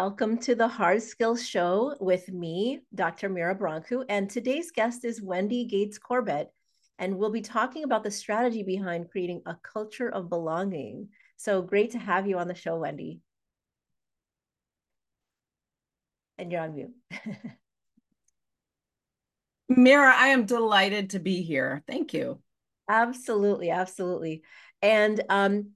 welcome to the Hard Skills Show with me, Dr. Mira Brancu. And today's guest is Wendy Gates Corbett. And we'll be talking about the strategy behind creating a culture of belonging. So great to have you on the show, Wendy. And you're on mute. Mira, I am delighted to be here. Thank you. Absolutely, absolutely. And um,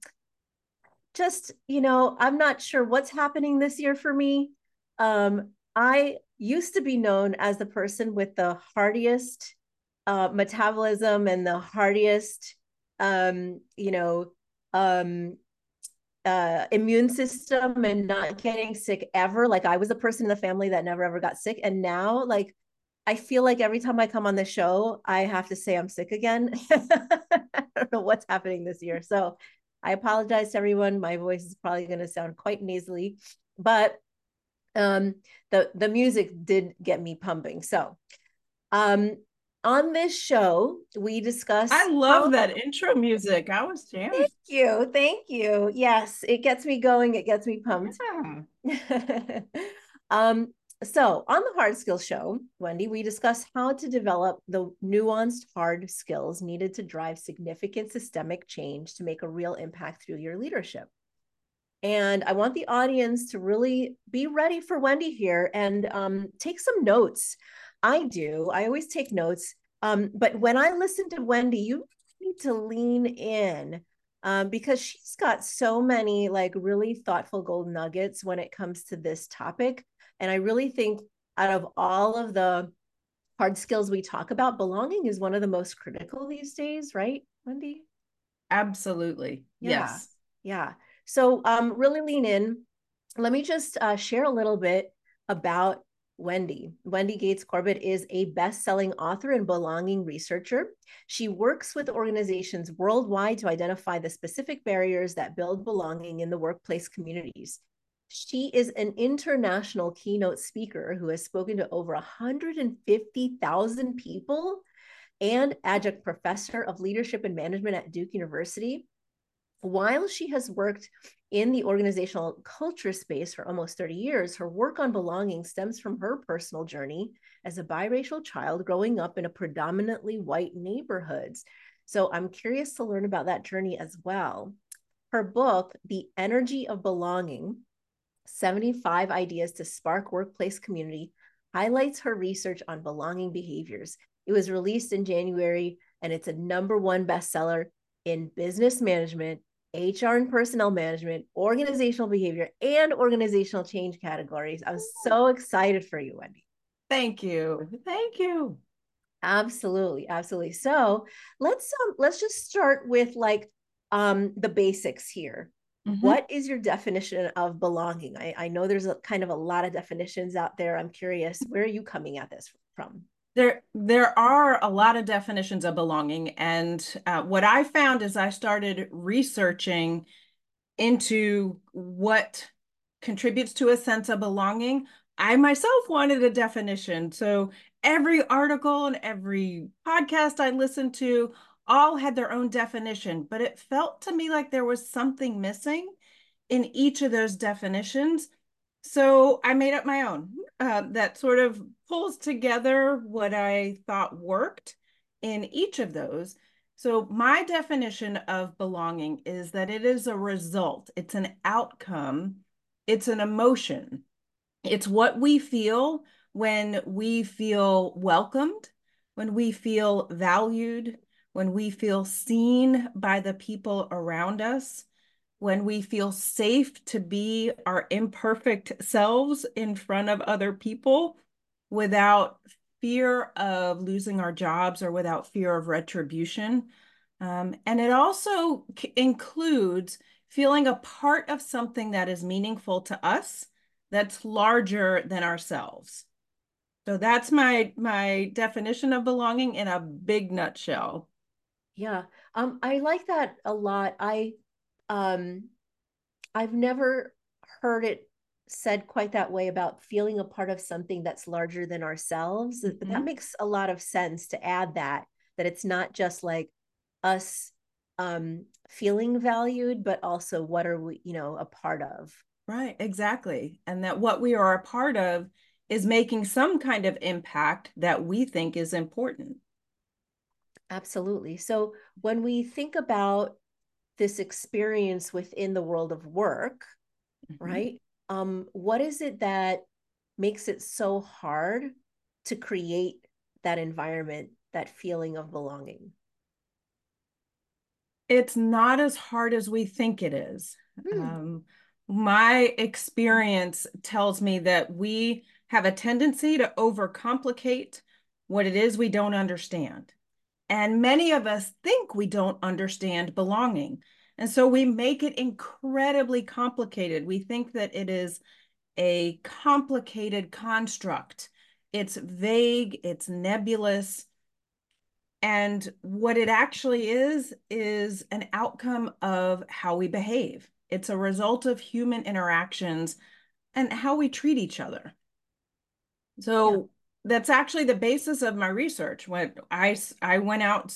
just, you know, I'm not sure what's happening this year for me. Um, I used to be known as the person with the hardiest uh, metabolism and the hardiest, um, you know, um, uh, immune system and not getting sick ever. Like I was a person in the family that never ever got sick. And now, like, I feel like every time I come on the show, I have to say I'm sick again. I don't know what's happening this year. So I apologize to everyone. My voice is probably going to sound quite nasally, but um, the the music did get me pumping. So, um, on this show, we discuss. I love that intro music. I was jamming. Thank you, thank you. Yes, it gets me going. It gets me pumped. Yeah. um, so, on the Hard Skills Show, Wendy, we discuss how to develop the nuanced hard skills needed to drive significant systemic change to make a real impact through your leadership. And I want the audience to really be ready for Wendy here and um, take some notes. I do, I always take notes. Um, but when I listen to Wendy, you need to lean in um, because she's got so many like really thoughtful gold nuggets when it comes to this topic and I really think out of all of the hard skills we talk about, belonging is one of the most critical these days, right, Wendy? Absolutely. Yeah. Yes. Yeah. So um, really lean in. Let me just uh, share a little bit about Wendy. Wendy Gates Corbett is a best selling author and belonging researcher. She works with organizations worldwide to identify the specific barriers that build belonging in the workplace communities. She is an international keynote speaker who has spoken to over 150,000 people and adjunct professor of leadership and management at Duke University. While she has worked in the organizational culture space for almost 30 years, her work on belonging stems from her personal journey as a biracial child growing up in a predominantly white neighborhoods. So I'm curious to learn about that journey as well. Her book, The Energy of Belonging 75 Ideas to Spark Workplace Community highlights her research on belonging behaviors. It was released in January and it's a number one bestseller in business management, HR and personnel management, organizational behavior, and organizational change categories. I'm so excited for you, Wendy. Thank you. Thank you. Absolutely, absolutely. So let's um let's just start with like um the basics here. Mm-hmm. What is your definition of belonging? I, I know there's a kind of a lot of definitions out there. I'm curious, where are you coming at this from? There, there are a lot of definitions of belonging. And uh, what I found is I started researching into what contributes to a sense of belonging. I myself wanted a definition. So every article and every podcast I listened to all had their own definition, but it felt to me like there was something missing in each of those definitions. So I made up my own uh, that sort of pulls together what I thought worked in each of those. So, my definition of belonging is that it is a result, it's an outcome, it's an emotion. It's what we feel when we feel welcomed, when we feel valued, when we feel seen by the people around us, when we feel safe to be our imperfect selves in front of other people without fear of losing our jobs or without fear of retribution. Um, and it also includes feeling a part of something that is meaningful to us that's larger than ourselves. So that's my my definition of belonging in a big nutshell. Yeah. Um, I like that a lot. I um I've never heard it said quite that way about feeling a part of something that's larger than ourselves. Mm-hmm. But that makes a lot of sense to add that, that it's not just like us um feeling valued, but also what are we, you know, a part of. Right, exactly. And that what we are a part of is making some kind of impact that we think is important. Absolutely. So when we think about this experience within the world of work, mm-hmm. right? Um, what is it that makes it so hard to create that environment, that feeling of belonging? It's not as hard as we think it is. Hmm. Um, my experience tells me that we have a tendency to overcomplicate what it is we don't understand. And many of us think we don't understand belonging. And so we make it incredibly complicated. We think that it is a complicated construct. It's vague, it's nebulous. And what it actually is, is an outcome of how we behave. It's a result of human interactions and how we treat each other. So that's actually the basis of my research. When I, I went out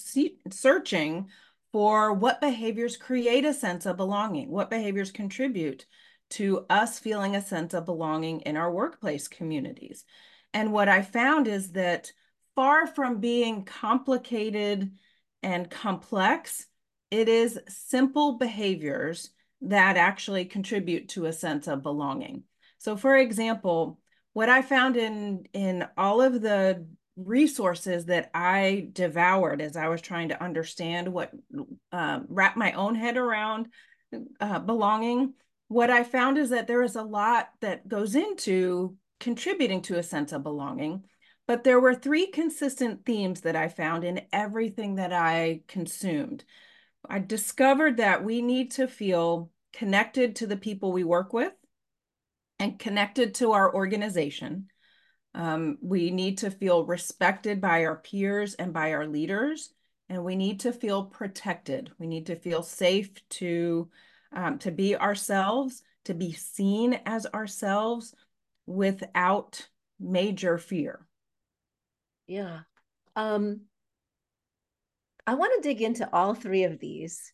searching for what behaviors create a sense of belonging, what behaviors contribute to us feeling a sense of belonging in our workplace communities. And what I found is that far from being complicated and complex, it is simple behaviors that actually contribute to a sense of belonging. So for example, what I found in in all of the resources that I devoured as I was trying to understand what um, wrap my own head around uh, belonging, what I found is that there is a lot that goes into contributing to a sense of belonging. But there were three consistent themes that I found in everything that I consumed. I discovered that we need to feel connected to the people we work with and connected to our organization. Um, we need to feel respected by our peers and by our leaders, and we need to feel protected. We need to feel safe to, um, to be ourselves, to be seen as ourselves without major fear. Yeah. Um, I want to dig into all three of these.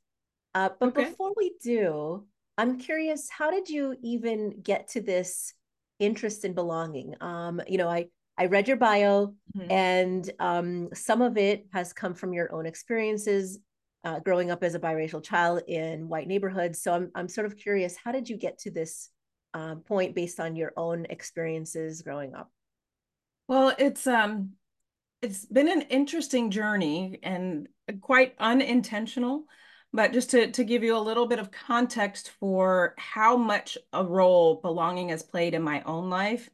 Uh, but okay. before we do, I'm curious, how did you even get to this interest in belonging? Um, you know, I I read your bio, mm-hmm. and um, some of it has come from your own experiences uh, growing up as a biracial child in white neighborhoods. So I'm I'm sort of curious, how did you get to this uh, point based on your own experiences growing up? Well, it's um, it's been an interesting journey and quite unintentional. But just to, to give you a little bit of context for how much a role belonging has played in my own life,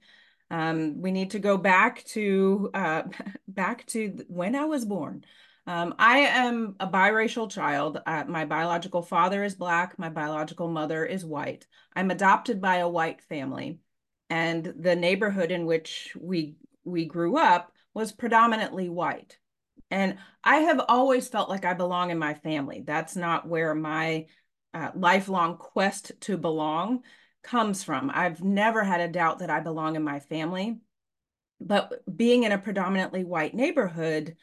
um, we need to go back to uh, back to when I was born. Um, I am a biracial child. Uh, my biological father is black. My biological mother is white. I'm adopted by a white family, and the neighborhood in which we we grew up was predominantly white. And I have always felt like I belong in my family. That's not where my uh, lifelong quest to belong comes from. I've never had a doubt that I belong in my family. But being in a predominantly white neighborhood,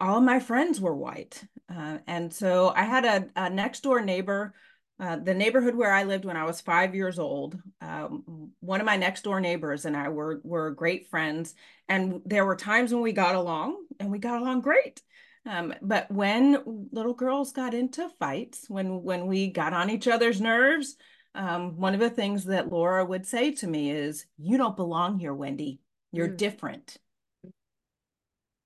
all of my friends were white. Uh, and so I had a, a next door neighbor uh, the neighborhood where I lived when I was five years old, um, one of my next door neighbors and I were were great friends, and there were times when we got along, and we got along great. Um, but when little girls got into fights, when when we got on each other's nerves, um, one of the things that Laura would say to me is, "You don't belong here, Wendy. You're mm. different."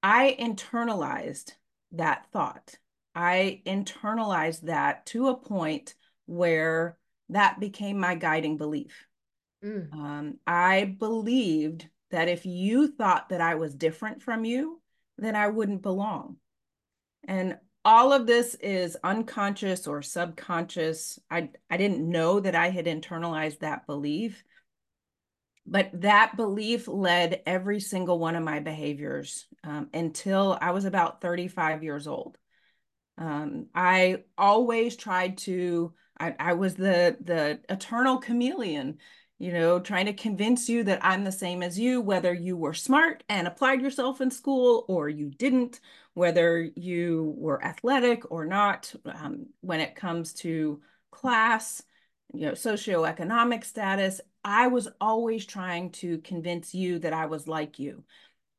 I internalized that thought. I internalized that to a point where that became my guiding belief. Mm. Um, I believed that if you thought that I was different from you, then I wouldn't belong. And all of this is unconscious or subconscious. I, I didn't know that I had internalized that belief, but that belief led every single one of my behaviors um, until I was about 35 years old. Um, I always tried to I, I was the the eternal chameleon, you know, trying to convince you that I'm the same as you, whether you were smart and applied yourself in school or you didn't, whether you were athletic or not. Um, when it comes to class, you know, socioeconomic status. I was always trying to convince you that I was like you.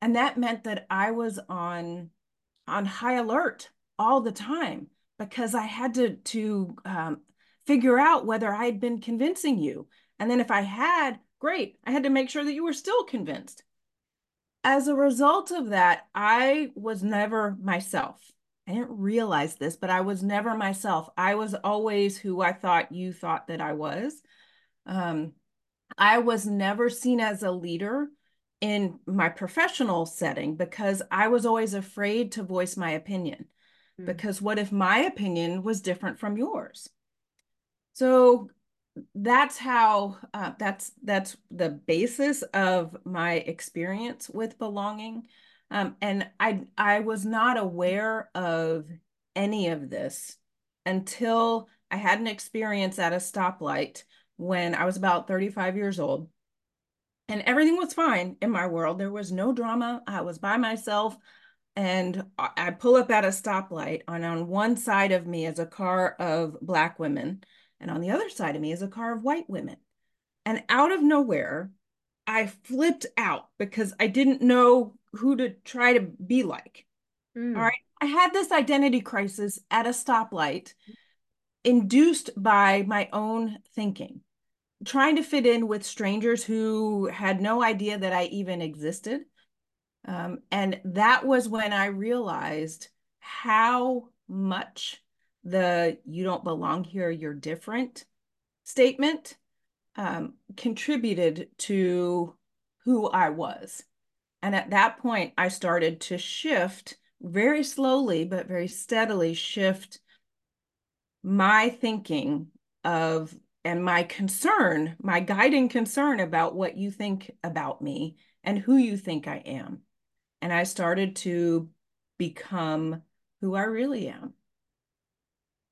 And that meant that I was on on high alert all the time because I had to to um, figure out whether I had been convincing you. And then if I had, great, I had to make sure that you were still convinced. As a result of that, I was never myself. I didn't realize this, but I was never myself. I was always who I thought you thought that I was. Um, I was never seen as a leader in my professional setting because I was always afraid to voice my opinion. Mm. Because what if my opinion was different from yours? So that's how uh, that's that's the basis of my experience with belonging. Um, and i i was not aware of any of this until i had an experience at a stoplight when i was about 35 years old. And everything was fine in my world. There was no drama. I was by myself. And i pull up at a stoplight and on one side of me is a car of black women and on the other side of me is a car of white women. And out of nowhere, I flipped out because I didn't know who to try to be like. Mm. All right. I had this identity crisis at a stoplight induced by my own thinking, trying to fit in with strangers who had no idea that I even existed. Um, and that was when I realized how much the you don't belong here, you're different statement um, contributed to who I was. And at that point, I started to shift very slowly, but very steadily shift my thinking of and my concern, my guiding concern about what you think about me and who you think I am. And I started to become who I really am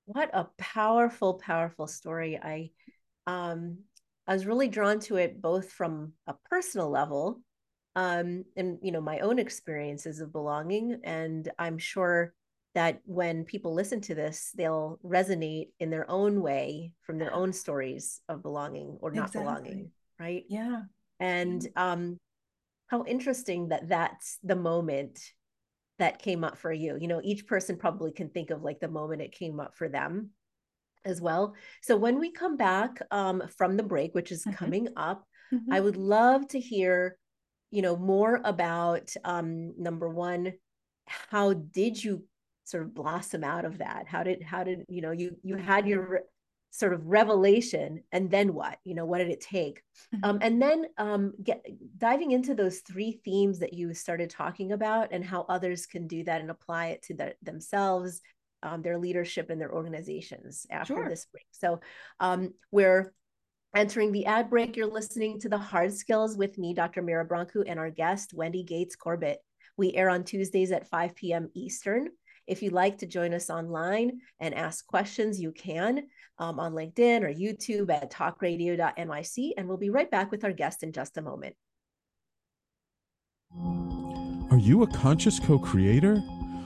what a powerful powerful story. I um i was really drawn to it both from a personal level um and you know my own experiences of belonging and i'm sure that when people listen to this they'll resonate in their own way from their own stories of belonging or not exactly. belonging right? Yeah. And um how interesting that that's the moment that came up for you you know each person probably can think of like the moment it came up for them as well so when we come back um, from the break which is mm-hmm. coming up mm-hmm. i would love to hear you know more about um, number one how did you sort of blossom out of that how did how did you know you you had your sort of revelation and then what? You know what did it take? Mm-hmm. um, and then um, get diving into those three themes that you started talking about and how others can do that and apply it to the, themselves um, their leadership and their organizations after sure. this break. So um, we're entering the ad break. You're listening to the hard skills with me dr mira brancu and our guest wendy gates corbett. We air on tuesdays at 5 p.m eastern if you'd like to join us online and ask questions, you can um, on LinkedIn or YouTube at talkradio.nyc. And we'll be right back with our guest in just a moment. Are you a conscious co creator?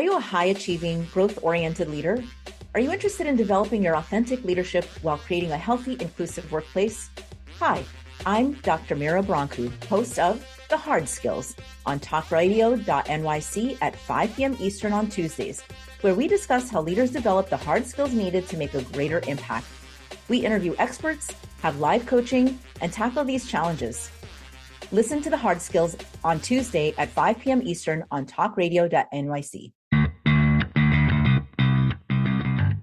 Are you a high achieving, growth oriented leader? Are you interested in developing your authentic leadership while creating a healthy, inclusive workplace? Hi, I'm Dr. Mira Brancu, host of The Hard Skills on talkradio.nyc at 5 p.m. Eastern on Tuesdays, where we discuss how leaders develop the hard skills needed to make a greater impact. We interview experts, have live coaching, and tackle these challenges. Listen to The Hard Skills on Tuesday at 5 p.m. Eastern on talkradio.nyc.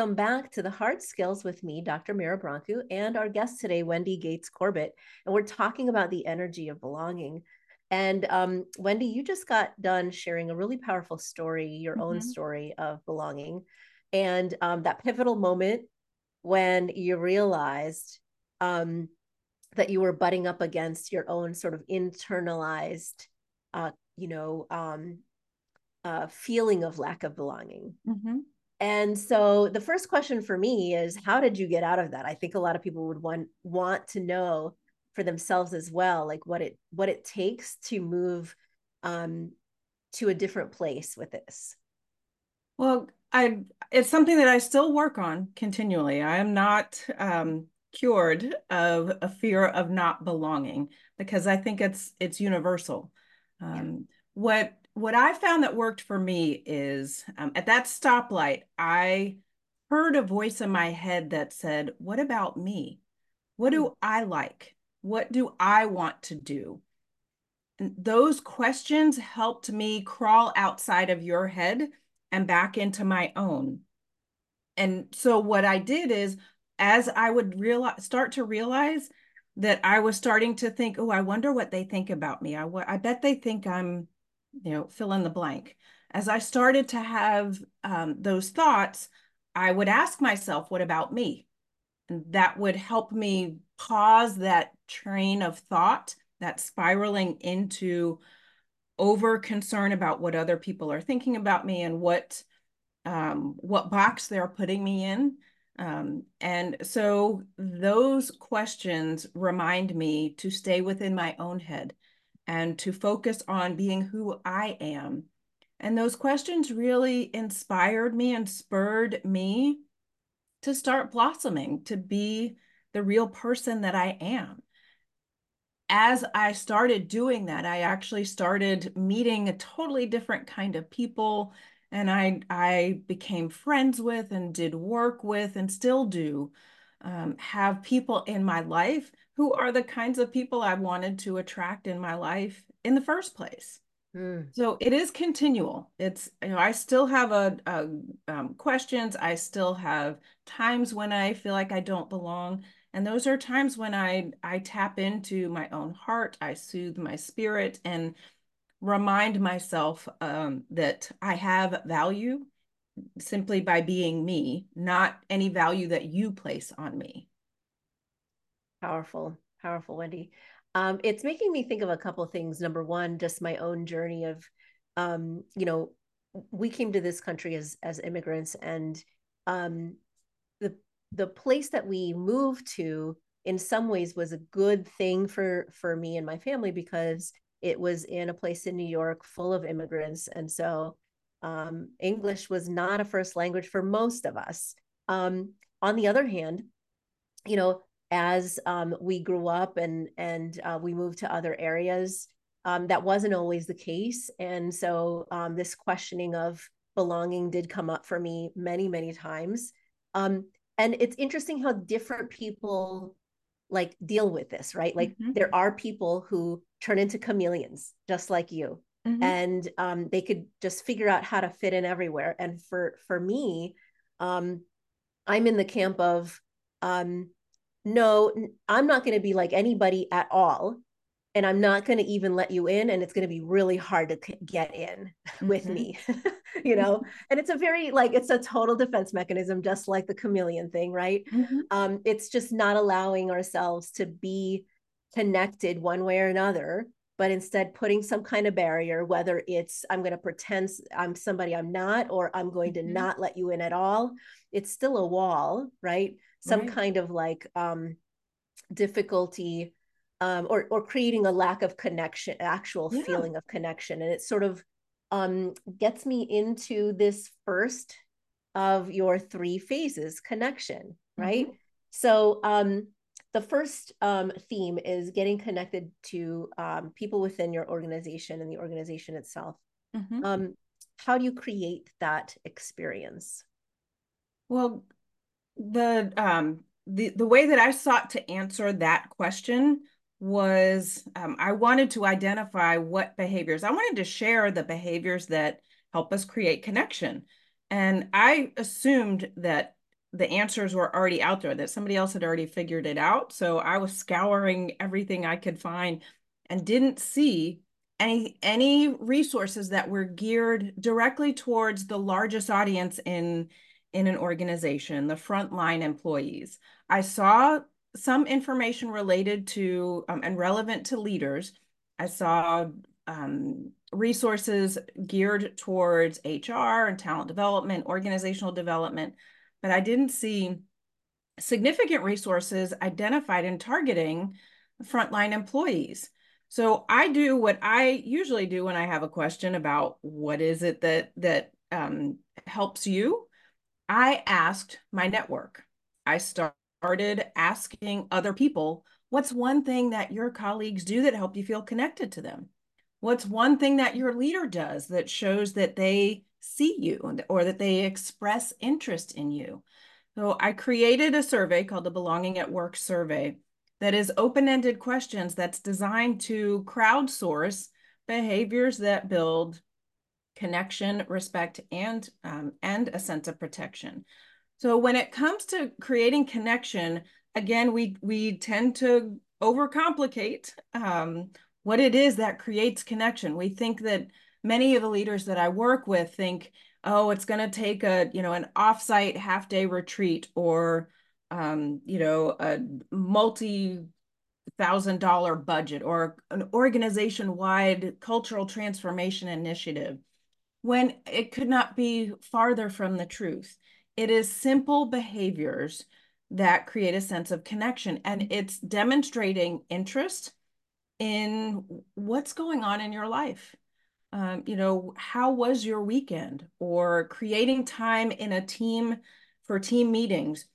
Welcome back to the Hard Skills with me, Dr. Mira Brancu, and our guest today, Wendy Gates Corbett. And we're talking about the energy of belonging. And um, Wendy, you just got done sharing a really powerful story, your mm-hmm. own story of belonging. And um, that pivotal moment when you realized um, that you were butting up against your own sort of internalized, uh, you know, um, uh, feeling of lack of belonging. Mm-hmm. And so the first question for me is how did you get out of that? I think a lot of people would want want to know for themselves as well, like what it what it takes to move um, to a different place with this. Well, I it's something that I still work on continually. I am not um, cured of a fear of not belonging because I think it's it's universal. Um, what what I found that worked for me is um, at that stoplight, I heard a voice in my head that said, What about me? What do hmm. I like? What do I want to do? And those questions helped me crawl outside of your head and back into my own. And so what I did is as I would realize start to realize that I was starting to think, oh, I wonder what they think about me. I, I bet they think I'm you know, fill in the blank. As I started to have um, those thoughts, I would ask myself, what about me? And that would help me pause that train of thought, that spiraling into over concern about what other people are thinking about me and what um, what box they're putting me in. Um, and so those questions remind me to stay within my own head and to focus on being who I am. And those questions really inspired me and spurred me to start blossoming, to be the real person that I am. As I started doing that, I actually started meeting a totally different kind of people and I I became friends with and did work with and still do um, have people in my life who are the kinds of people I wanted to attract in my life in the first place. Mm. So it is continual. It's you know I still have a, a um, questions. I still have times when I feel like I don't belong, and those are times when I I tap into my own heart. I soothe my spirit and remind myself um, that I have value simply by being me, not any value that you place on me. Powerful, powerful, Wendy. Um, it's making me think of a couple of things. Number one, just my own journey of, um, you know, we came to this country as as immigrants, and um, the the place that we moved to, in some ways, was a good thing for for me and my family because it was in a place in New York full of immigrants, and so um, English was not a first language for most of us. Um, on the other hand, you know, as um, we grew up and and uh, we moved to other areas, um, that wasn't always the case. And so um, this questioning of belonging did come up for me many, many times. Um, and it's interesting how different people like deal with this, right? Like mm-hmm. there are people who turn into chameleons, just like you mm-hmm. and um, they could just figure out how to fit in everywhere. And for for me, um, I'm in the camp of um, no, I'm not going to be like anybody at all. And I'm not going to even let you in, and it's going to be really hard to get in mm-hmm. with me, you know. And it's a very like it's a total defense mechanism, just like the chameleon thing, right? Mm-hmm. Um, it's just not allowing ourselves to be connected one way or another but instead putting some kind of barrier, whether it's I'm going to pretend I'm somebody I'm not, or I'm going to mm-hmm. not let you in at all. It's still a wall, right? Some right. kind of like um, difficulty um, or or creating a lack of connection, actual yeah. feeling of connection, and it sort of um, gets me into this first of your three phases connection, right? Mm-hmm. So um, the first um, theme is getting connected to um, people within your organization and the organization itself. Mm-hmm. Um, how do you create that experience? Well, the um, the the way that I sought to answer that question was um, I wanted to identify what behaviors I wanted to share the behaviors that help us create connection, and I assumed that the answers were already out there, that somebody else had already figured it out. So I was scouring everything I could find and didn't see any any resources that were geared directly towards the largest audience in in an organization, the frontline employees. I saw some information related to um, and relevant to leaders. I saw um, resources geared towards HR and talent development, organizational development, but I didn't see significant resources identified in targeting frontline employees. So I do what I usually do when I have a question about what is it that that um, helps you. I asked my network. I started asking other people, what's one thing that your colleagues do that help you feel connected to them? What's one thing that your leader does that shows that they see you or that they express interest in you. So I created a survey called the Belonging at Work Survey that is open-ended questions that's designed to crowdsource behaviors that build connection, respect, and, um, and a sense of protection. So when it comes to creating connection, again, we, we tend to overcomplicate um, what it is that creates connection. We think that many of the leaders that I work with think, oh, it's going to take a, you know, an offsite half day retreat or, um, you know, a multi thousand dollar budget or an organization wide cultural transformation initiative when it could not be farther from the truth. It is simple behaviors that create a sense of connection and it's demonstrating interest in what's going on in your life um, you know, how was your weekend? Or creating time in a team for team meetings.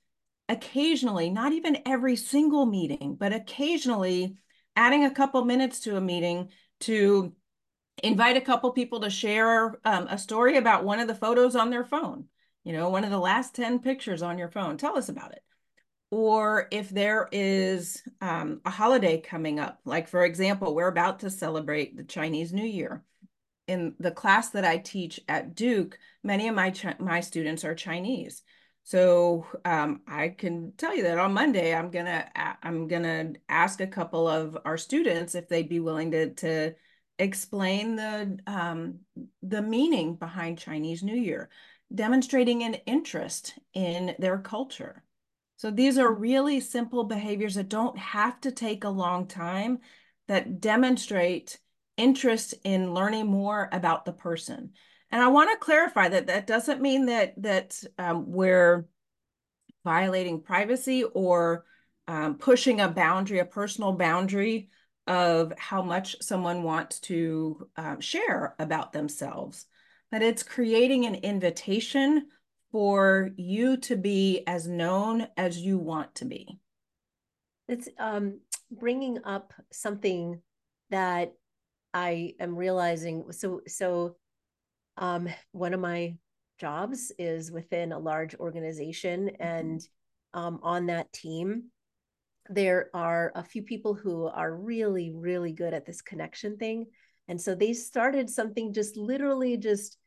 Occasionally, not even every single meeting, but occasionally adding a couple minutes to a meeting to invite a couple people to share um, a story about one of the photos on their phone, you know, one of the last 10 pictures on your phone. Tell us about it. Or if there is um, a holiday coming up, like for example, we're about to celebrate the Chinese New Year in the class that I teach at Duke, many of my my students are Chinese. So um, I can tell you that on Monday I'm gonna I'm gonna ask a couple of our students if they'd be willing to to explain the um, the meaning behind Chinese New Year, demonstrating an interest in their culture. So these are really simple behaviors that don't have to take a long time that demonstrate interest in learning more about the person. And I want to clarify that that doesn't mean that that um, we're violating privacy or um, pushing a boundary, a personal boundary of how much someone wants to um, share about themselves. But it's creating an invitation for you to be as known as you want to be. It's um, bringing up something that I am realizing so so um one of my jobs is within a large organization mm-hmm. and um, on that team there are a few people who are really really good at this connection thing and so they started something just literally just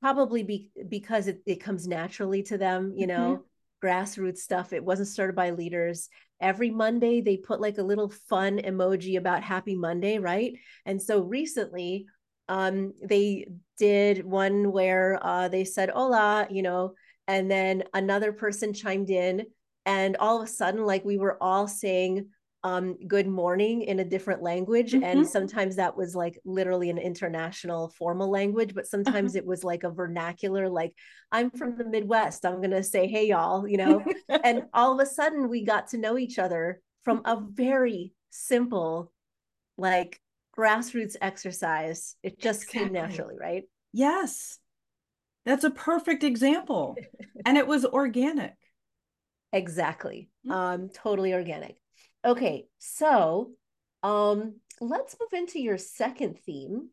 probably be, because it, it comes naturally to them you know mm-hmm. grassroots stuff it wasn't started by leaders every Monday they put like a little fun emoji about happy Monday, right? And so recently um they did one where uh they said hola, you know, and then another person chimed in and all of a sudden like we were all saying um, good morning in a different language. Mhm. And sometimes that was like literally an international formal language, but sometimes Uh-huh. it was like a vernacular, like, I'm from the Midwest. I'm going to say, hey, y'all, you know? and all of a sudden we got to know each other from a very simple, like grassroots exercise. It just came naturally, right? yes, that's a perfect example. and it was organic. Exactly. Mhm. Um, totally organic. Okay, so um, let's move into your second theme,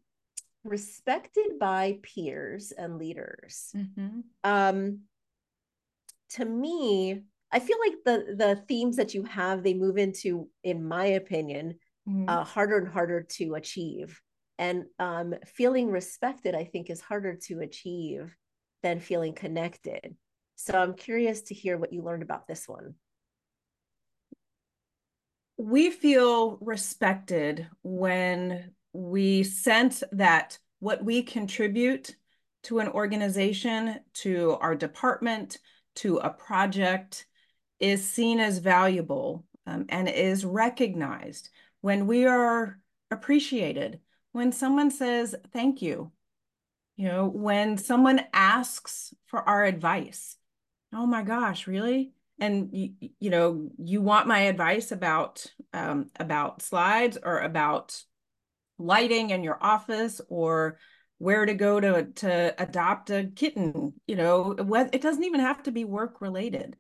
respected by peers and leaders. Mhm. Um, to me, I feel like the the themes that you have, they move into, in my opinion, Mhm. uh, harder and harder to achieve. And um, feeling respected, I think, is harder to achieve than feeling connected. So I'm curious to hear what you learned about this one. we feel respected when we sense that what we contribute to an organization, to our department, to a project is seen as valuable um, and is recognized when we are appreciated, when someone says thank you, you know, when someone asks for our advice. Oh my gosh, really? and you, you know you want my advice about um, about slides or about lighting in your office or where to go to to adopt a kitten you know it doesn't even have to be work related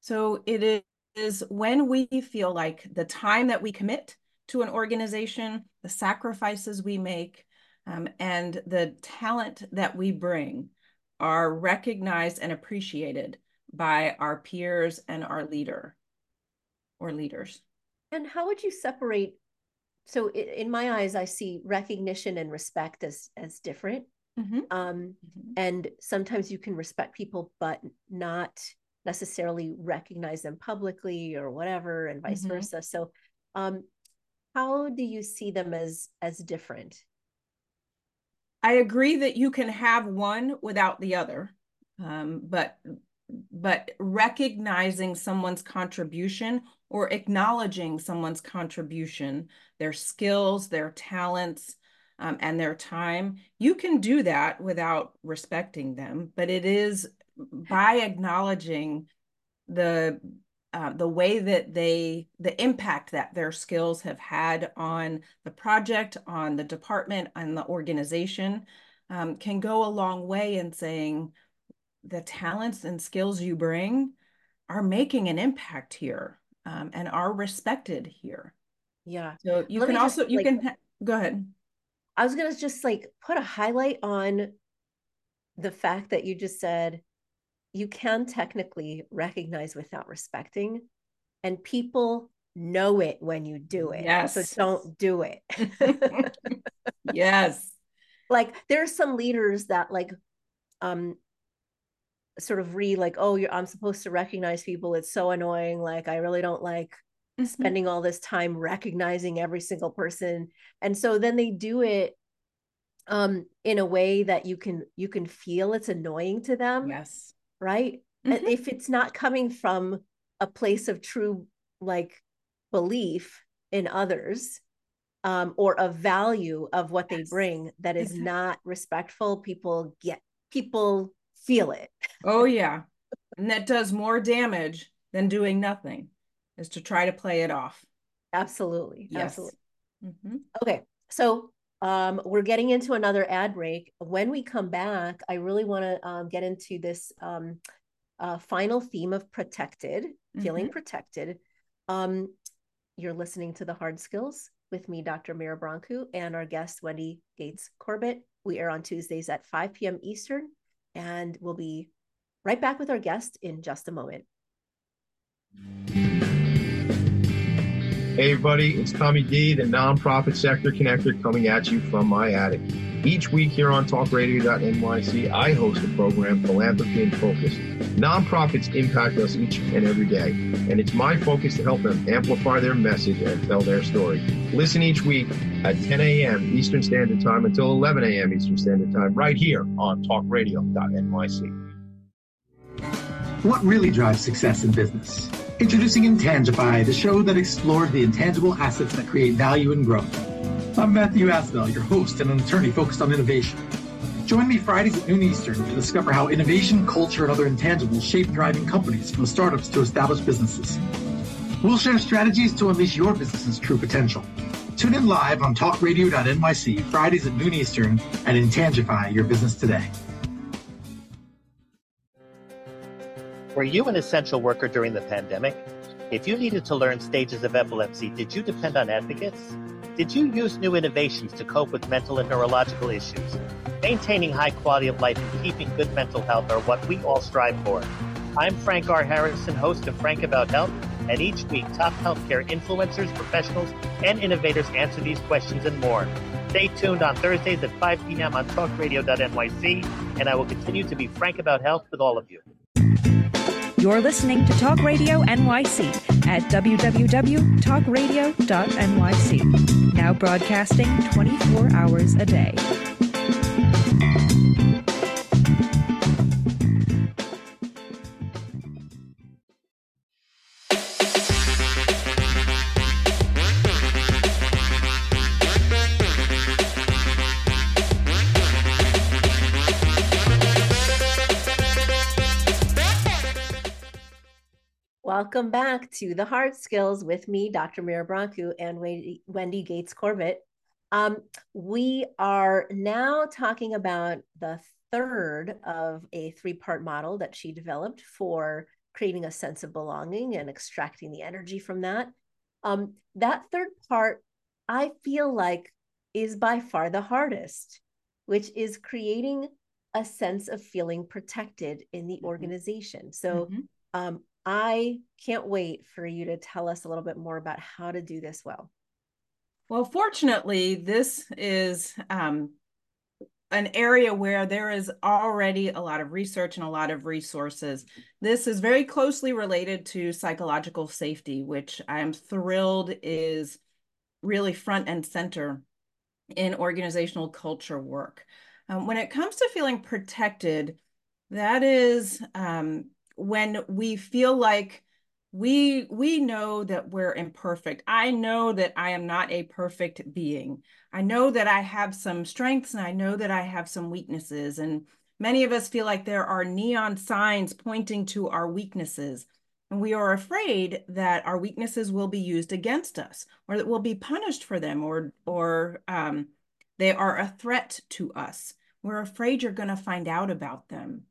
so it is when we feel like the time that we commit to an organization the sacrifices we make um, and the talent that we bring are recognized and appreciated by our peers and our leader or leaders. And how would you separate? So in my eyes, I see recognition and respect as as different. Mm-hmm. Um, mm-hmm. And sometimes you can respect people, but not necessarily recognize them publicly or whatever, and vice mm-hmm. versa. So, um, how do you see them as as different? I agree that you can have one without the other, um, but but recognizing someone's contribution or acknowledging someone's contribution, their skills, their talents, um, and their time, you can do that without respecting them. But it is by acknowledging the uh, the way that they the impact that their skills have had on the project, on the department, on the organization, um, can go a long way in saying the talents and skills you bring are making an impact here um, and are respected here. Yeah. So you Let can also just, you like, can go ahead. I was gonna just like put a highlight on the fact that you just said you can technically recognize without respecting, and people know it when you do it. Yes. So don't do it. yes. Like there are some leaders that like um sort of read like oh i'm supposed to recognize people it's so annoying like i really don't like mm-hmm. spending all this time recognizing every single person and so then they do it um in a way that you can you can feel it's annoying to them yes right mm-hmm. and if it's not coming from a place of true like belief in others um or a value of what yes. they bring that is exactly. not respectful people get people feel it. oh yeah. And that does more damage than doing nothing is to try to play it off. Absolutely. Yes. Absolutely. Mm-hmm. Okay. So um, we're getting into another ad break. When we come back, I really want to um, get into this um, uh, final theme of protected, mm-hmm. feeling protected. Um, you're listening to the hard skills with me, Dr. Mira Brancu, and our guest, Wendy Gates Corbett. We air on Tuesdays at 5 p.m. Eastern, and we'll be right back with our guest in just a moment. Hey, everybody, it's Tommy D, the nonprofit sector connector, coming at you from my attic. Each week here on talkradio.nyc, I host a program, Philanthropy in Focus. Nonprofits impact us each and every day, and it's my focus to help them amplify their message and tell their story. Listen each week at 10 a.m. Eastern Standard Time until 11 a.m. Eastern Standard Time, right here on talkradio.nyc. What really drives success in business? Introducing Intangify, the show that explores the intangible assets that create value and growth. I'm Matthew Asbell, your host and an attorney focused on innovation. Join me Fridays at noon Eastern to discover how innovation, culture, and other intangibles shape thriving companies from startups to established businesses. We'll share strategies to unleash your business's true potential. Tune in live on talkradio.nyc Fridays at noon Eastern and Intangify your business today. Were you an essential worker during the pandemic? If you needed to learn stages of epilepsy, did you depend on advocates? Did you use new innovations to cope with mental and neurological issues? Maintaining high quality of life and keeping good mental health are what we all strive for. I'm Frank R. Harrison, host of Frank About Health, and each week top healthcare influencers, professionals, and innovators answer these questions and more. Stay tuned on Thursdays at 5 p.m. on talkradio.nyc, and I will continue to be frank about health with all of you. You're listening to Talk Radio NYC at www.talkradio.nyc. Now broadcasting 24 hours a day. Welcome back to the Hard Skills with me, Dr. Mira Brancu and Wendy Gates Corbett. Um, we are now talking about the third of a three part model that she developed for creating a sense of belonging and extracting the energy from that. Um, that third part, I feel like, is by far the hardest, which is creating a sense of feeling protected in the mm-hmm. organization. So, mm-hmm. um, I can't wait for you to tell us a little bit more about how to do this well. Well, fortunately, this is um, an area where there is already a lot of research and a lot of resources. This is very closely related to psychological safety, which I am thrilled is really front and center in organizational culture work. Um, when it comes to feeling protected, that is um, when we feel like we we know that we're imperfect. I know that i am not a perfect being. I know that i have some strengths and i know that i have some weaknesses. And many of us feel like there are neon signs pointing to our weaknesses. And we are afraid that our weaknesses will be used against us or that we'll be punished for them or or um, they are a threat to us. We're afraid you're going to find out about them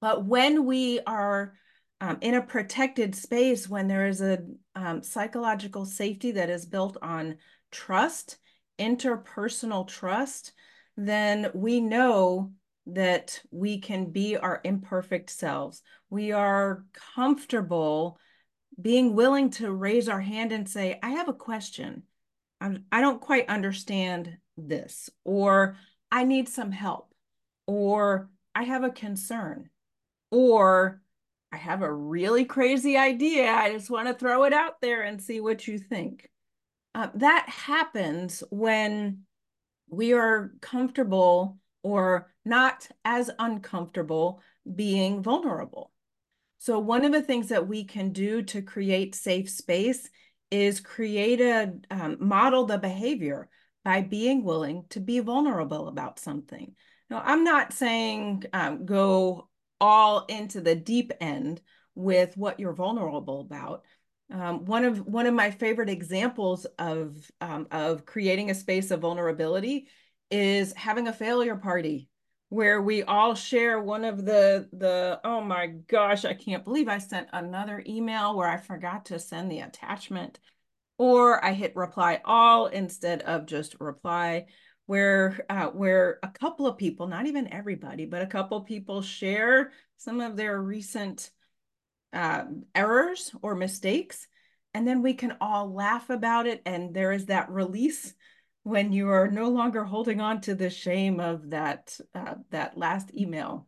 but when we are um, in a protected space, when there is a um, psychological safety that is built on trust, interpersonal trust, then we know that we can be our imperfect selves. We are comfortable being willing to raise our hand and say, I have a question. I'm, I don't quite understand this, or I need some help, or I have a concern or I have a really crazy idea. I just want to throw it out there and see what you think. Uh, that happens when we are comfortable or not as uncomfortable being vulnerable. So, one of the things that we can do to create safe space is create a um, model the behavior by being willing to be vulnerable about something. Now, I'm not saying um, go all into the deep end with what you're vulnerable about. Um, one of one of my favorite examples of um, of creating a space of vulnerability is having a failure party where we all share one of the the oh my gosh I can't believe I sent another email where I forgot to send the attachment or I hit reply all instead of just reply where uh, where a couple of people, not even everybody, but a couple of people share some of their recent uh, errors or mistakes, and then we can all laugh about it, and there is that release when you are no longer holding on to the shame of that uh, that last email.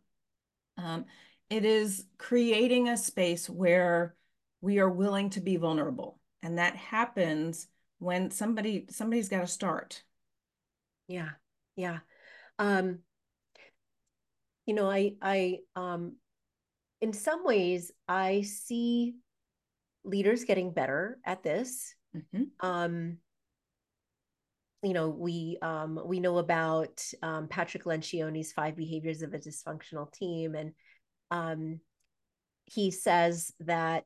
Um, it is creating a space where we are willing to be vulnerable, and that happens when somebody somebody's got to start yeah. Yeah. Um, you know, I, I, um, in some ways, I see leaders getting better at this. Mm-hmm. Um, you know, we um, we know about um, Patrick Lencioni's five behaviors of a dysfunctional team, and um, he says that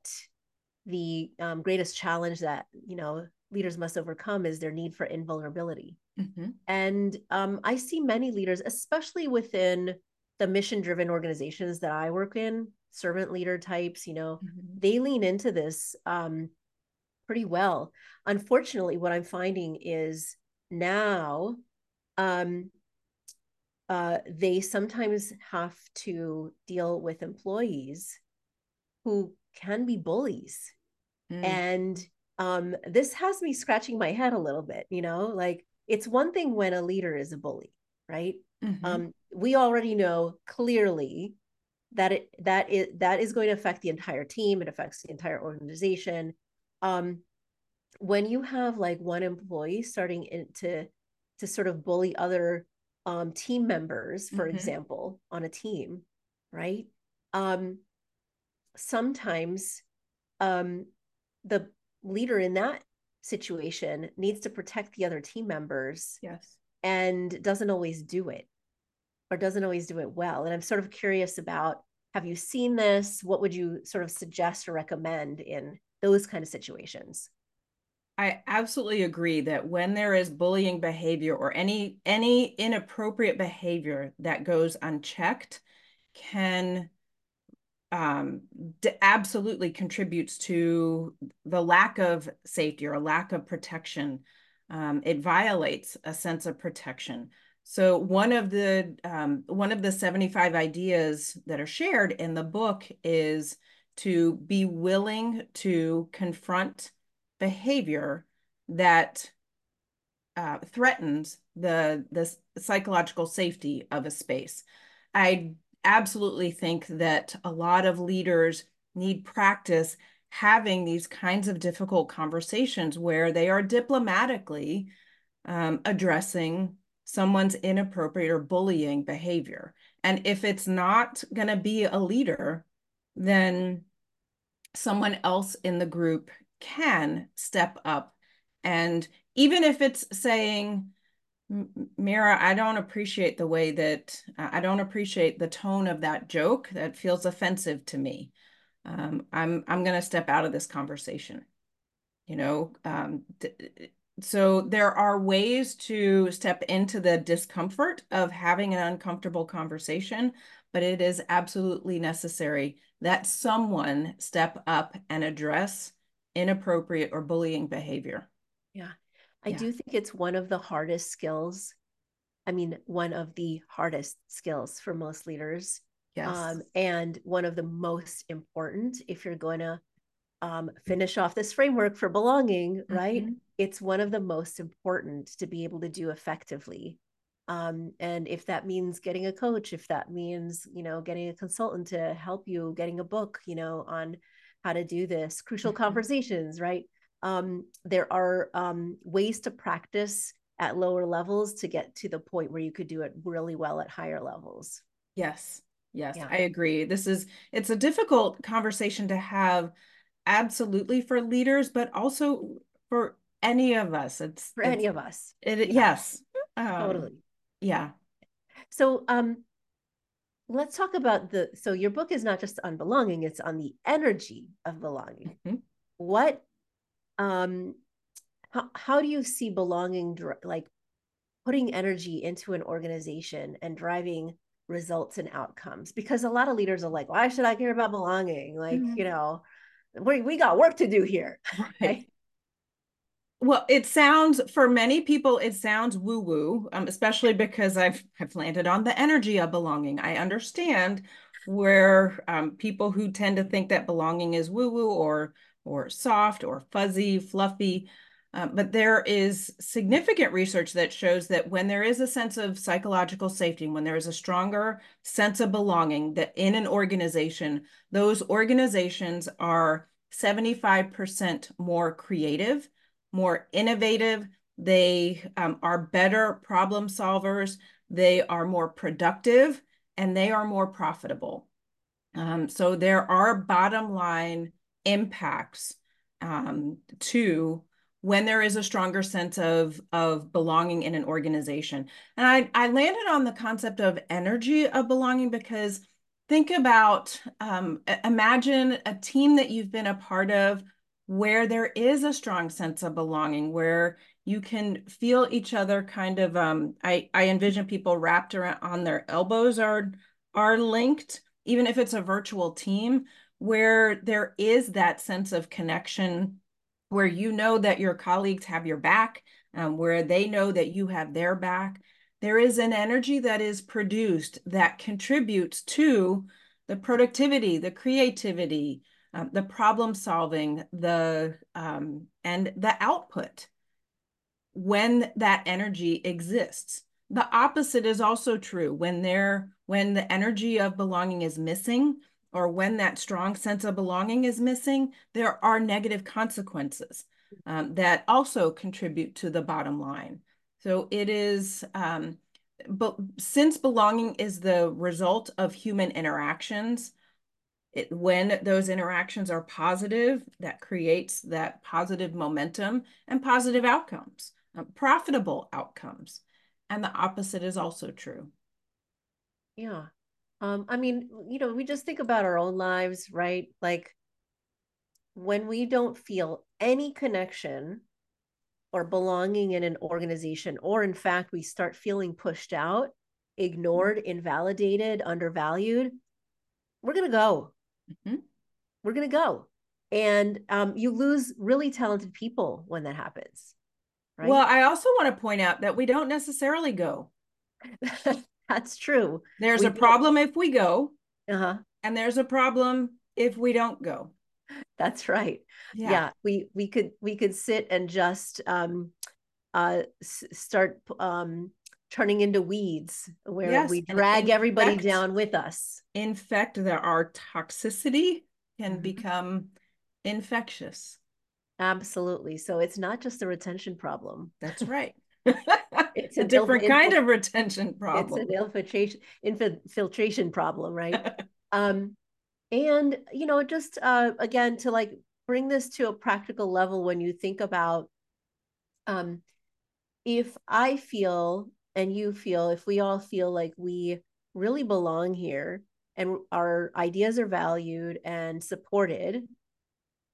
the um, greatest challenge that you know leaders must overcome is their need for invulnerability. Mm-hmm. And um, I see many leaders, especially within the mission driven organizations that I work in, servant leader types, you know, Mm-hmm. they lean into this um, pretty well. Unfortunately, what I'm finding is now um, uh, they sometimes have to deal with employees who can be bullies. Mm. And um, this has me scratching my head a little bit, you know, like it's one thing when a leader is a bully, right? Mhm. Um, we already know clearly that it that is that is going to affect the entire team. It affects the entire organization. Um, when you have like one employee starting in to to sort of bully other um, team members, for Mhm. example, on a team, right? Um, sometimes um, the leader in that situation needs to protect the other team members yes. and doesn't always do it or doesn't always do it well. And I'm sort of curious about have you seen this? What would you sort of suggest or recommend in those kind of situations? I absolutely agree that when there is bullying behavior or any any inappropriate behavior that goes unchecked can um, absolutely contributes to the lack of safety or a lack of protection. Um, it violates a sense of protection. So one of the um, one of the 75 ideas that are shared in the book is to be willing to confront behavior that uh, threatens the the psychological safety of a space. I absolutely think that a lot of leaders need practice having these kinds of difficult conversations where they are diplomatically um, addressing someone's inappropriate or bullying behavior. And if it's not going to be a leader, then someone else in the group can step up. And even if it's saying, Mira, I don't appreciate the way that I don't appreciate the tone of that joke. That feels offensive to me. Um, I'm I'm going to step out of this conversation. You know, um, so there are ways to step into the discomfort of having an uncomfortable conversation, but it is absolutely necessary that someone step up and address inappropriate or bullying behavior. Yeah. I Yeah. do think it's one of the hardest skills. I mean, one of the hardest skills for most leaders. Yes. Um, and one of the most important if you're going to um, finish off this framework for belonging, right? Mhm. It's one of the most important to be able to do effectively. Um, and if that means getting a coach, if that means, you know, getting a consultant to help you, getting a book, you know, on how to do this, crucial Mhm. conversations, right? Um, there are um, ways to practice at lower levels to get to the point where you could do it really well at higher levels. Yes. Yes, Yeah. I agree. This is it's a difficult conversation to have absolutely for leaders, but also for any of us. It's For any of us. it Yeah. yes. Um, Totally. Yeah. So um let's talk about the so your book is not just on belonging, it's on the energy of belonging. Mhm. What um how, how do you see belonging like putting energy into an organization and driving results and outcomes? Because a lot of leaders are like, why should I care about belonging? Like, Mhm. you know, we we got work to do here. Right. Well, it sounds for many people, it sounds woo-woo, um, especially because I've I've landed on the energy of belonging. I understand where um, people who tend to think that belonging is woo-woo or or soft or fuzzy, fluffy. Uh, but there is significant research that shows that when there is a sense of psychological safety, when there is a stronger sense of belonging that in an organization, those organizations are 75% more creative more innovative. They um, are better problem solvers. They are more productive and they are more profitable. Um, so there are bottom line impacts um, to when there is a stronger sense of of belonging in an organization. And I I landed on the concept of energy of belonging because think about um, imagine a team that you've been a part of where there is a strong sense of belonging, where you can feel each other kind of um, I, I envision people wrapped around on their elbows are are linked, even if it's a virtual team, where there is that sense of connection where you know that your colleagues have your back, um, where they know that you have their back. There is an energy that is produced that contributes to the productivity, the creativity, um, the problem solving, the um, and the output when that energy exists. The opposite is also true when there when the energy of belonging is missing or when that strong sense of belonging is missing, there are negative consequences um, that also contribute to the bottom line. So it is, um, but since belonging is the result of human interactions, it, when those interactions are positive, that creates that positive momentum and positive outcomes, uh, profitable outcomes. And the opposite is also true. Yeah. Um, I mean, you know, we just think about our own lives, right? Like when we don't feel any connection or belonging in an organization, or in fact, we start feeling pushed out, ignored, mm-hmm. invalidated, undervalued, we're going to go. Mm-hmm. We're going to go. And um, you lose really talented people when that happens. Right? Well, I also want to point out that we don't necessarily go. That's true. There's we a problem if we go. Uh-huh. And there's a problem if we don't go. That's right. Yeah. yeah. we we could we could sit and just um uh s- start um turning into weeds where yes, we drag everybody fact, down with us. In fact, there our toxicity can mm-hmm. become infectious. Absolutely. So it's not just a retention problem. That's right. It's a different kind of retention problem. It's an infiltration infiltration problem, right? um, and you know, just uh, again to like bring this to a practical level when you think about um, if I feel and you feel, if we all feel like we really belong here and our ideas are valued and supported,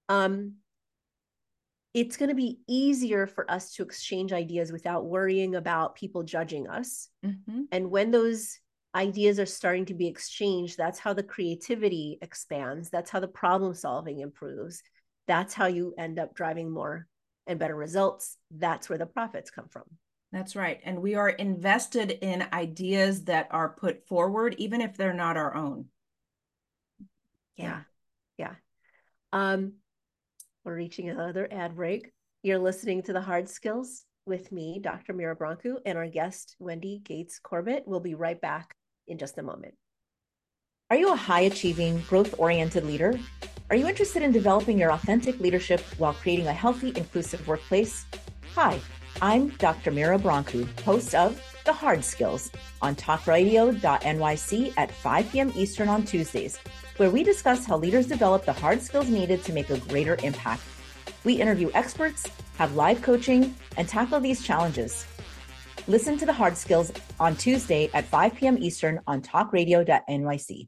um, it's going to be easier for us to exchange ideas without worrying about people judging us. Mm-hmm. And when those ideas are starting to be exchanged, that's how the creativity expands. That's how the problem solving improves. That's how you end up driving more and better results. That's where the profits come from. That's right. And we are invested in ideas that are put forward, even if they're not our own. Yeah. Yeah. Um, we're reaching another ad break. You're listening to the Hard Skills with me, Dr. Mira Brancu, and our guest, Wendy Gates Corbett. We'll be right back in just a moment. Are you a high achieving, growth oriented leader? Are you interested in developing your authentic leadership while creating a healthy, inclusive workplace? Hi, I'm Dr. Mira Brancu, host of The Hard Skills on talkradio.nyc at 5 p.m. Eastern on Tuesdays where we discuss how leaders develop the hard skills needed to make a greater impact. We interview experts, have live coaching, and tackle these challenges. Listen to the hard skills on Tuesday at 5 p.m. Eastern on talkradio.nyc.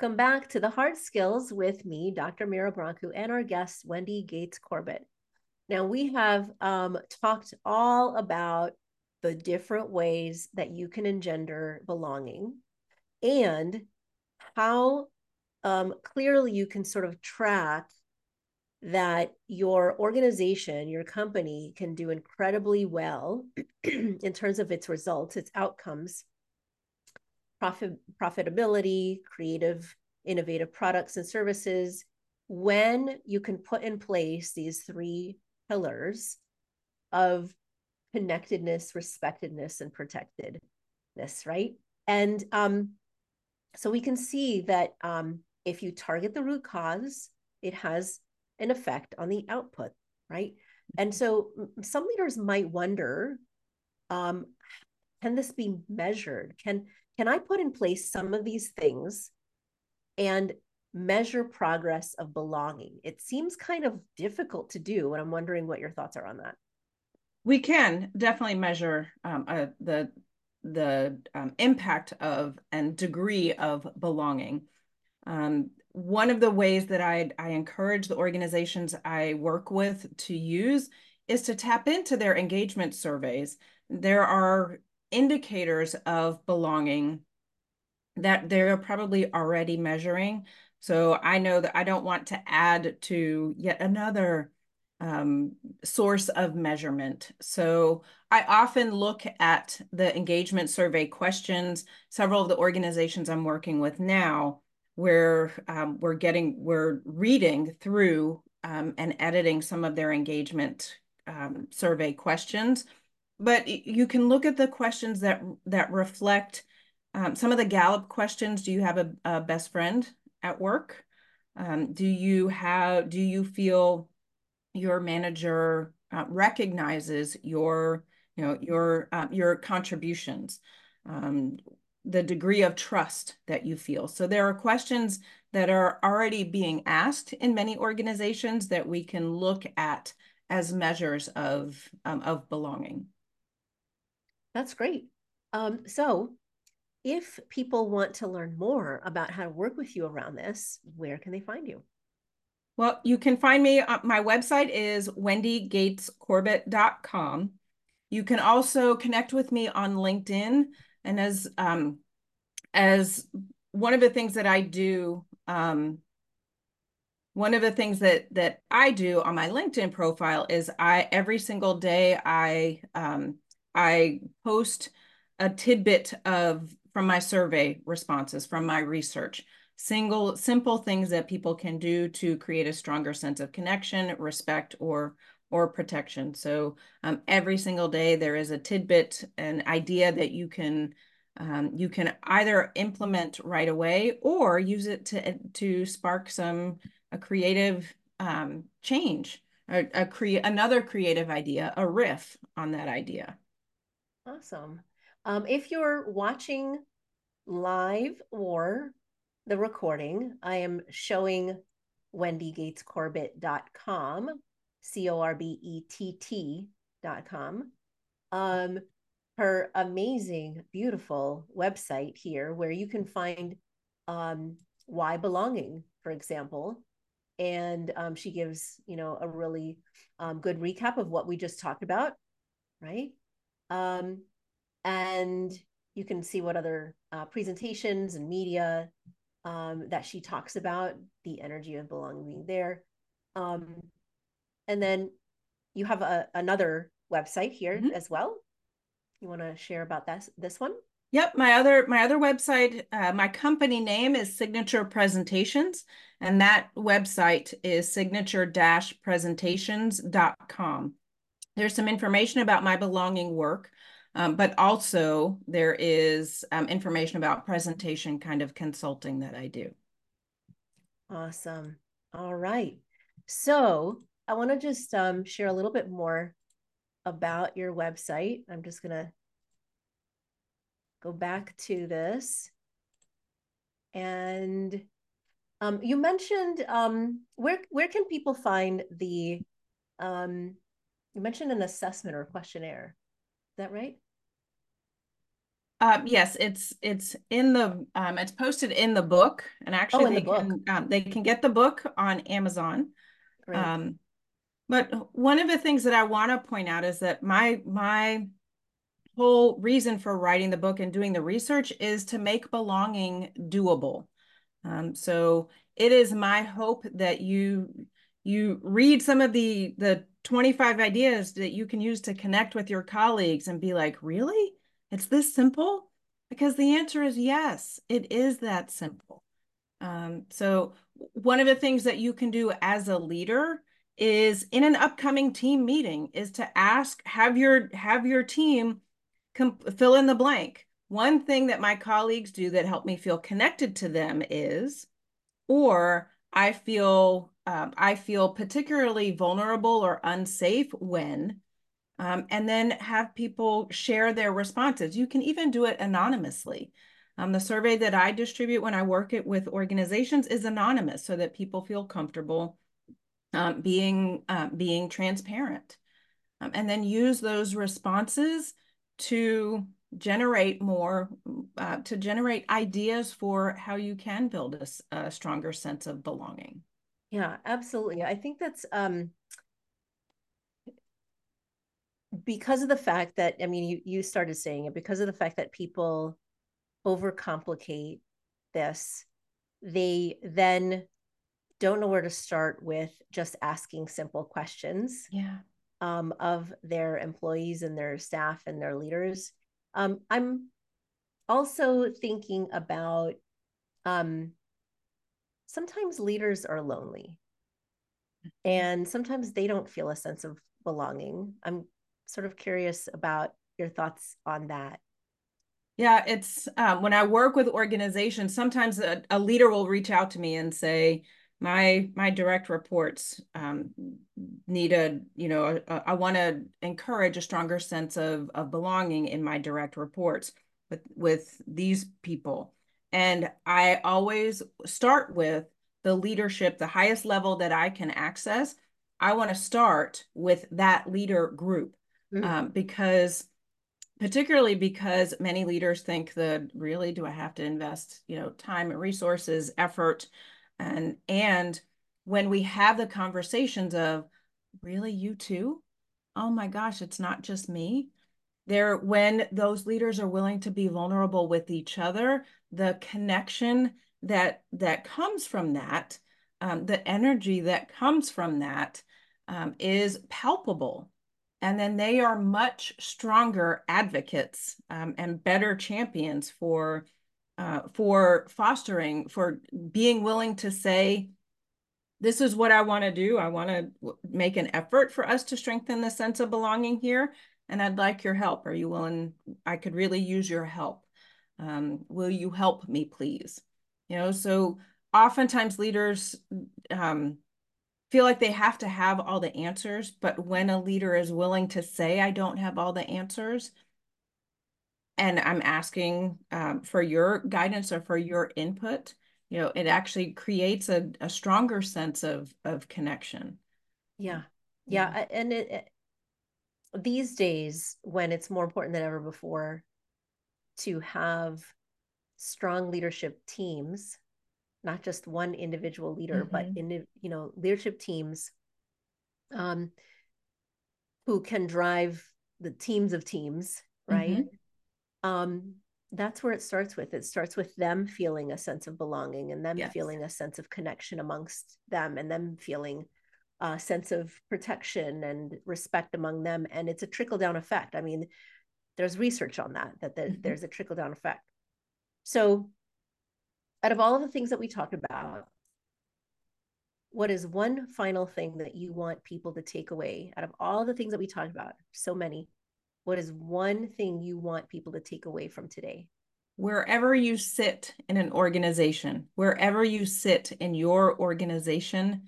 Welcome back to the Hard Skills with me, Dr. Mira Brancu, and our guest, Wendy Gates Corbett. Now, we have um, talked all about the different ways that you can engender belonging and how um, clearly you can sort of track that your organization, your company can do incredibly well in terms of its results, its outcomes profit profitability, creative, innovative products and services, when you can put in place these three pillars of connectedness, respectedness, and protectedness, right? And um, so we can see that um, if you target the root cause, it has an effect on the output, right? And so some leaders might wonder, um, can this be measured? Can can I put in place some of these things and measure progress of belonging? It seems kind of difficult to do, and I'm wondering what your thoughts are on that. We can definitely measure um, uh, the the um, impact of and degree of belonging. Um, one of the ways that I, I encourage the organizations I work with to use is to tap into their engagement surveys. There are indicators of belonging that they're probably already measuring. So I know that I don't want to add to yet another um, source of measurement. So I often look at the engagement survey questions. Several of the organizations I'm working with now, where um, we're getting, we're reading through um, and editing some of their engagement um, survey questions but you can look at the questions that that reflect um, some of the Gallup questions. Do you have a, a best friend at work? Um, do you have? Do you feel your manager uh, recognizes your you know your uh, your contributions? Um, the degree of trust that you feel. So there are questions that are already being asked in many organizations that we can look at as measures of um, of belonging. That's great. Um, so, if people want to learn more about how to work with you around this, where can they find you? Well, you can find me. Uh, my website is wendygatescorbett.com. You can also connect with me on LinkedIn. And as um, as one of the things that I do, um, one of the things that that I do on my LinkedIn profile is I every single day I um, I post a tidbit of from my survey responses, from my research, single simple things that people can do to create a stronger sense of connection, respect, or or protection. So um, every single day there is a tidbit, an idea that you can um, you can either implement right away or use it to to spark some a creative um, change, a, a create another creative idea, a riff on that idea. Awesome. Um, if you're watching live or the recording, I am showing wendygatescorbett.com, C O R B E T T.com. Um, her amazing, beautiful website here where you can find um, why belonging, for example. And um, she gives, you know, a really um, good recap of what we just talked about, right? Um, and you can see what other uh, presentations and media um, that she talks about, the energy of belonging there. Um, and then you have a, another website here mm-hmm. as well. You want to share about this this one? Yep, my other my other website, uh, my company name is Signature Presentations, and that website is signature-presentations.com. There's some information about my belonging work, um, but also there is um, information about presentation kind of consulting that I do. Awesome. All right. So I want to just um, share a little bit more about your website. I'm just going to go back to this. And um, you mentioned um, where where can people find the um, you mentioned an assessment or questionnaire. Is that right? Um, yes, it's it's in the um, it's posted in the book, and actually oh, they the can um, they can get the book on Amazon. Um, but one of the things that I want to point out is that my my whole reason for writing the book and doing the research is to make belonging doable. Um, so it is my hope that you you read some of the the 25 ideas that you can use to connect with your colleagues and be like, really? It's this simple? Because the answer is yes, it is that simple. Um, so one of the things that you can do as a leader is in an upcoming team meeting is to ask have your have your team fill in the blank one thing that my colleagues do that help me feel connected to them is or i feel um, i feel particularly vulnerable or unsafe when um, and then have people share their responses. You can even do it anonymously. Um, the survey that i distribute when i work it with organizations is anonymous so that people feel comfortable um, being uh, being transparent, um, and then use those responses to generate more uh, to generate ideas for how you can build a, a, stronger sense of belonging. Yeah, absolutely. I think that's um, because of the fact that I mean you you started saying it because of the fact that people overcomplicate this they then don't know where to start with just asking simple questions yeah. um, of their employees and their staff and their leaders. Um, I'm also thinking about um, sometimes leaders are lonely and sometimes they don't feel a sense of belonging. I'm sort of curious about your thoughts on that. Yeah, it's um, when I work with organizations, sometimes a, a leader will reach out to me and say, my my direct reports um, need a you know a, I want to encourage a stronger sense of of belonging in my direct reports with with these people and I always start with the leadership the highest level that I can access. I want to start with that leader group mm-hmm. um, because particularly because many leaders think that really do I have to invest you know time and resources effort? And and when we have the conversations of really you too? Oh my gosh it's not just me there when those leaders are willing to be vulnerable with each other the connection that that comes from that um, the energy that comes from that um, is palpable and then they are much stronger advocates um, and better champions for uh, for fostering, for being willing to say, this is what I want to do. I want to make an effort for us to strengthen the sense of belonging here. And I'd like your help. Are you willing? I could really use your help. Um, will you help me, please? You know, so oftentimes leaders um, feel like they have to have all the answers. But when a leader is willing to say, I don't have all the answers, and I'm asking um, for your guidance or for your input, you know, it actually creates a, a stronger sense of of connection. Yeah, yeah, yeah. and it, it, these days when it's more important than ever before to have strong leadership teams, not just one individual leader, mm-hmm. but in you know leadership teams, um, who can drive the teams of teams, right? Mm-hmm um, that's where it starts with. It starts with them feeling a sense of belonging and them yes. feeling a sense of connection amongst them and them feeling a sense of protection and respect among them. And it's a trickle down effect. I mean, there's research on that, that the, mm-hmm. there's a trickle down effect. So, out of all of the things that we talked about, what is one final thing that you want people to take away out of all the things that we talked about? So many what is one thing you want people to take away from today? wherever you sit in an organization, wherever you sit in your organization,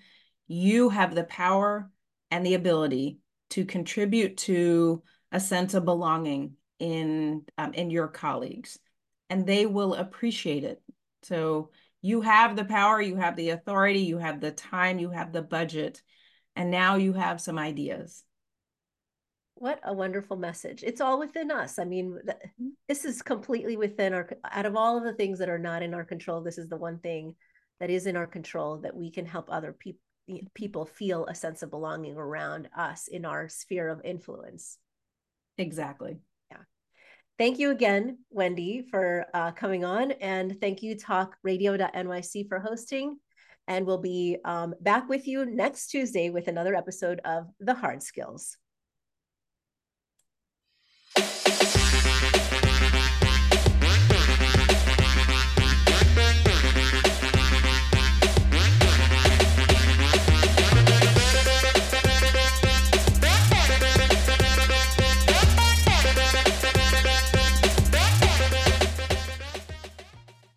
you have the power and the ability to contribute to a sense of belonging in um, in your colleagues and they will appreciate it. So you have the power you have the authority you have the time you have the budget and now you have some ideas. What a wonderful message. It's all within us. I mean mm-hmm. this is completely within our out of all of the things that are not in our control this is the one thing that is in our control that we can help other people people feel a sense of belonging around us in our sphere of influence. Exactly. Yeah. Thank you again wendy for uh, coming on and thank you talkradio.nyc for hosting. And we'll be um, back with you next tuesday with another episode of the hard skills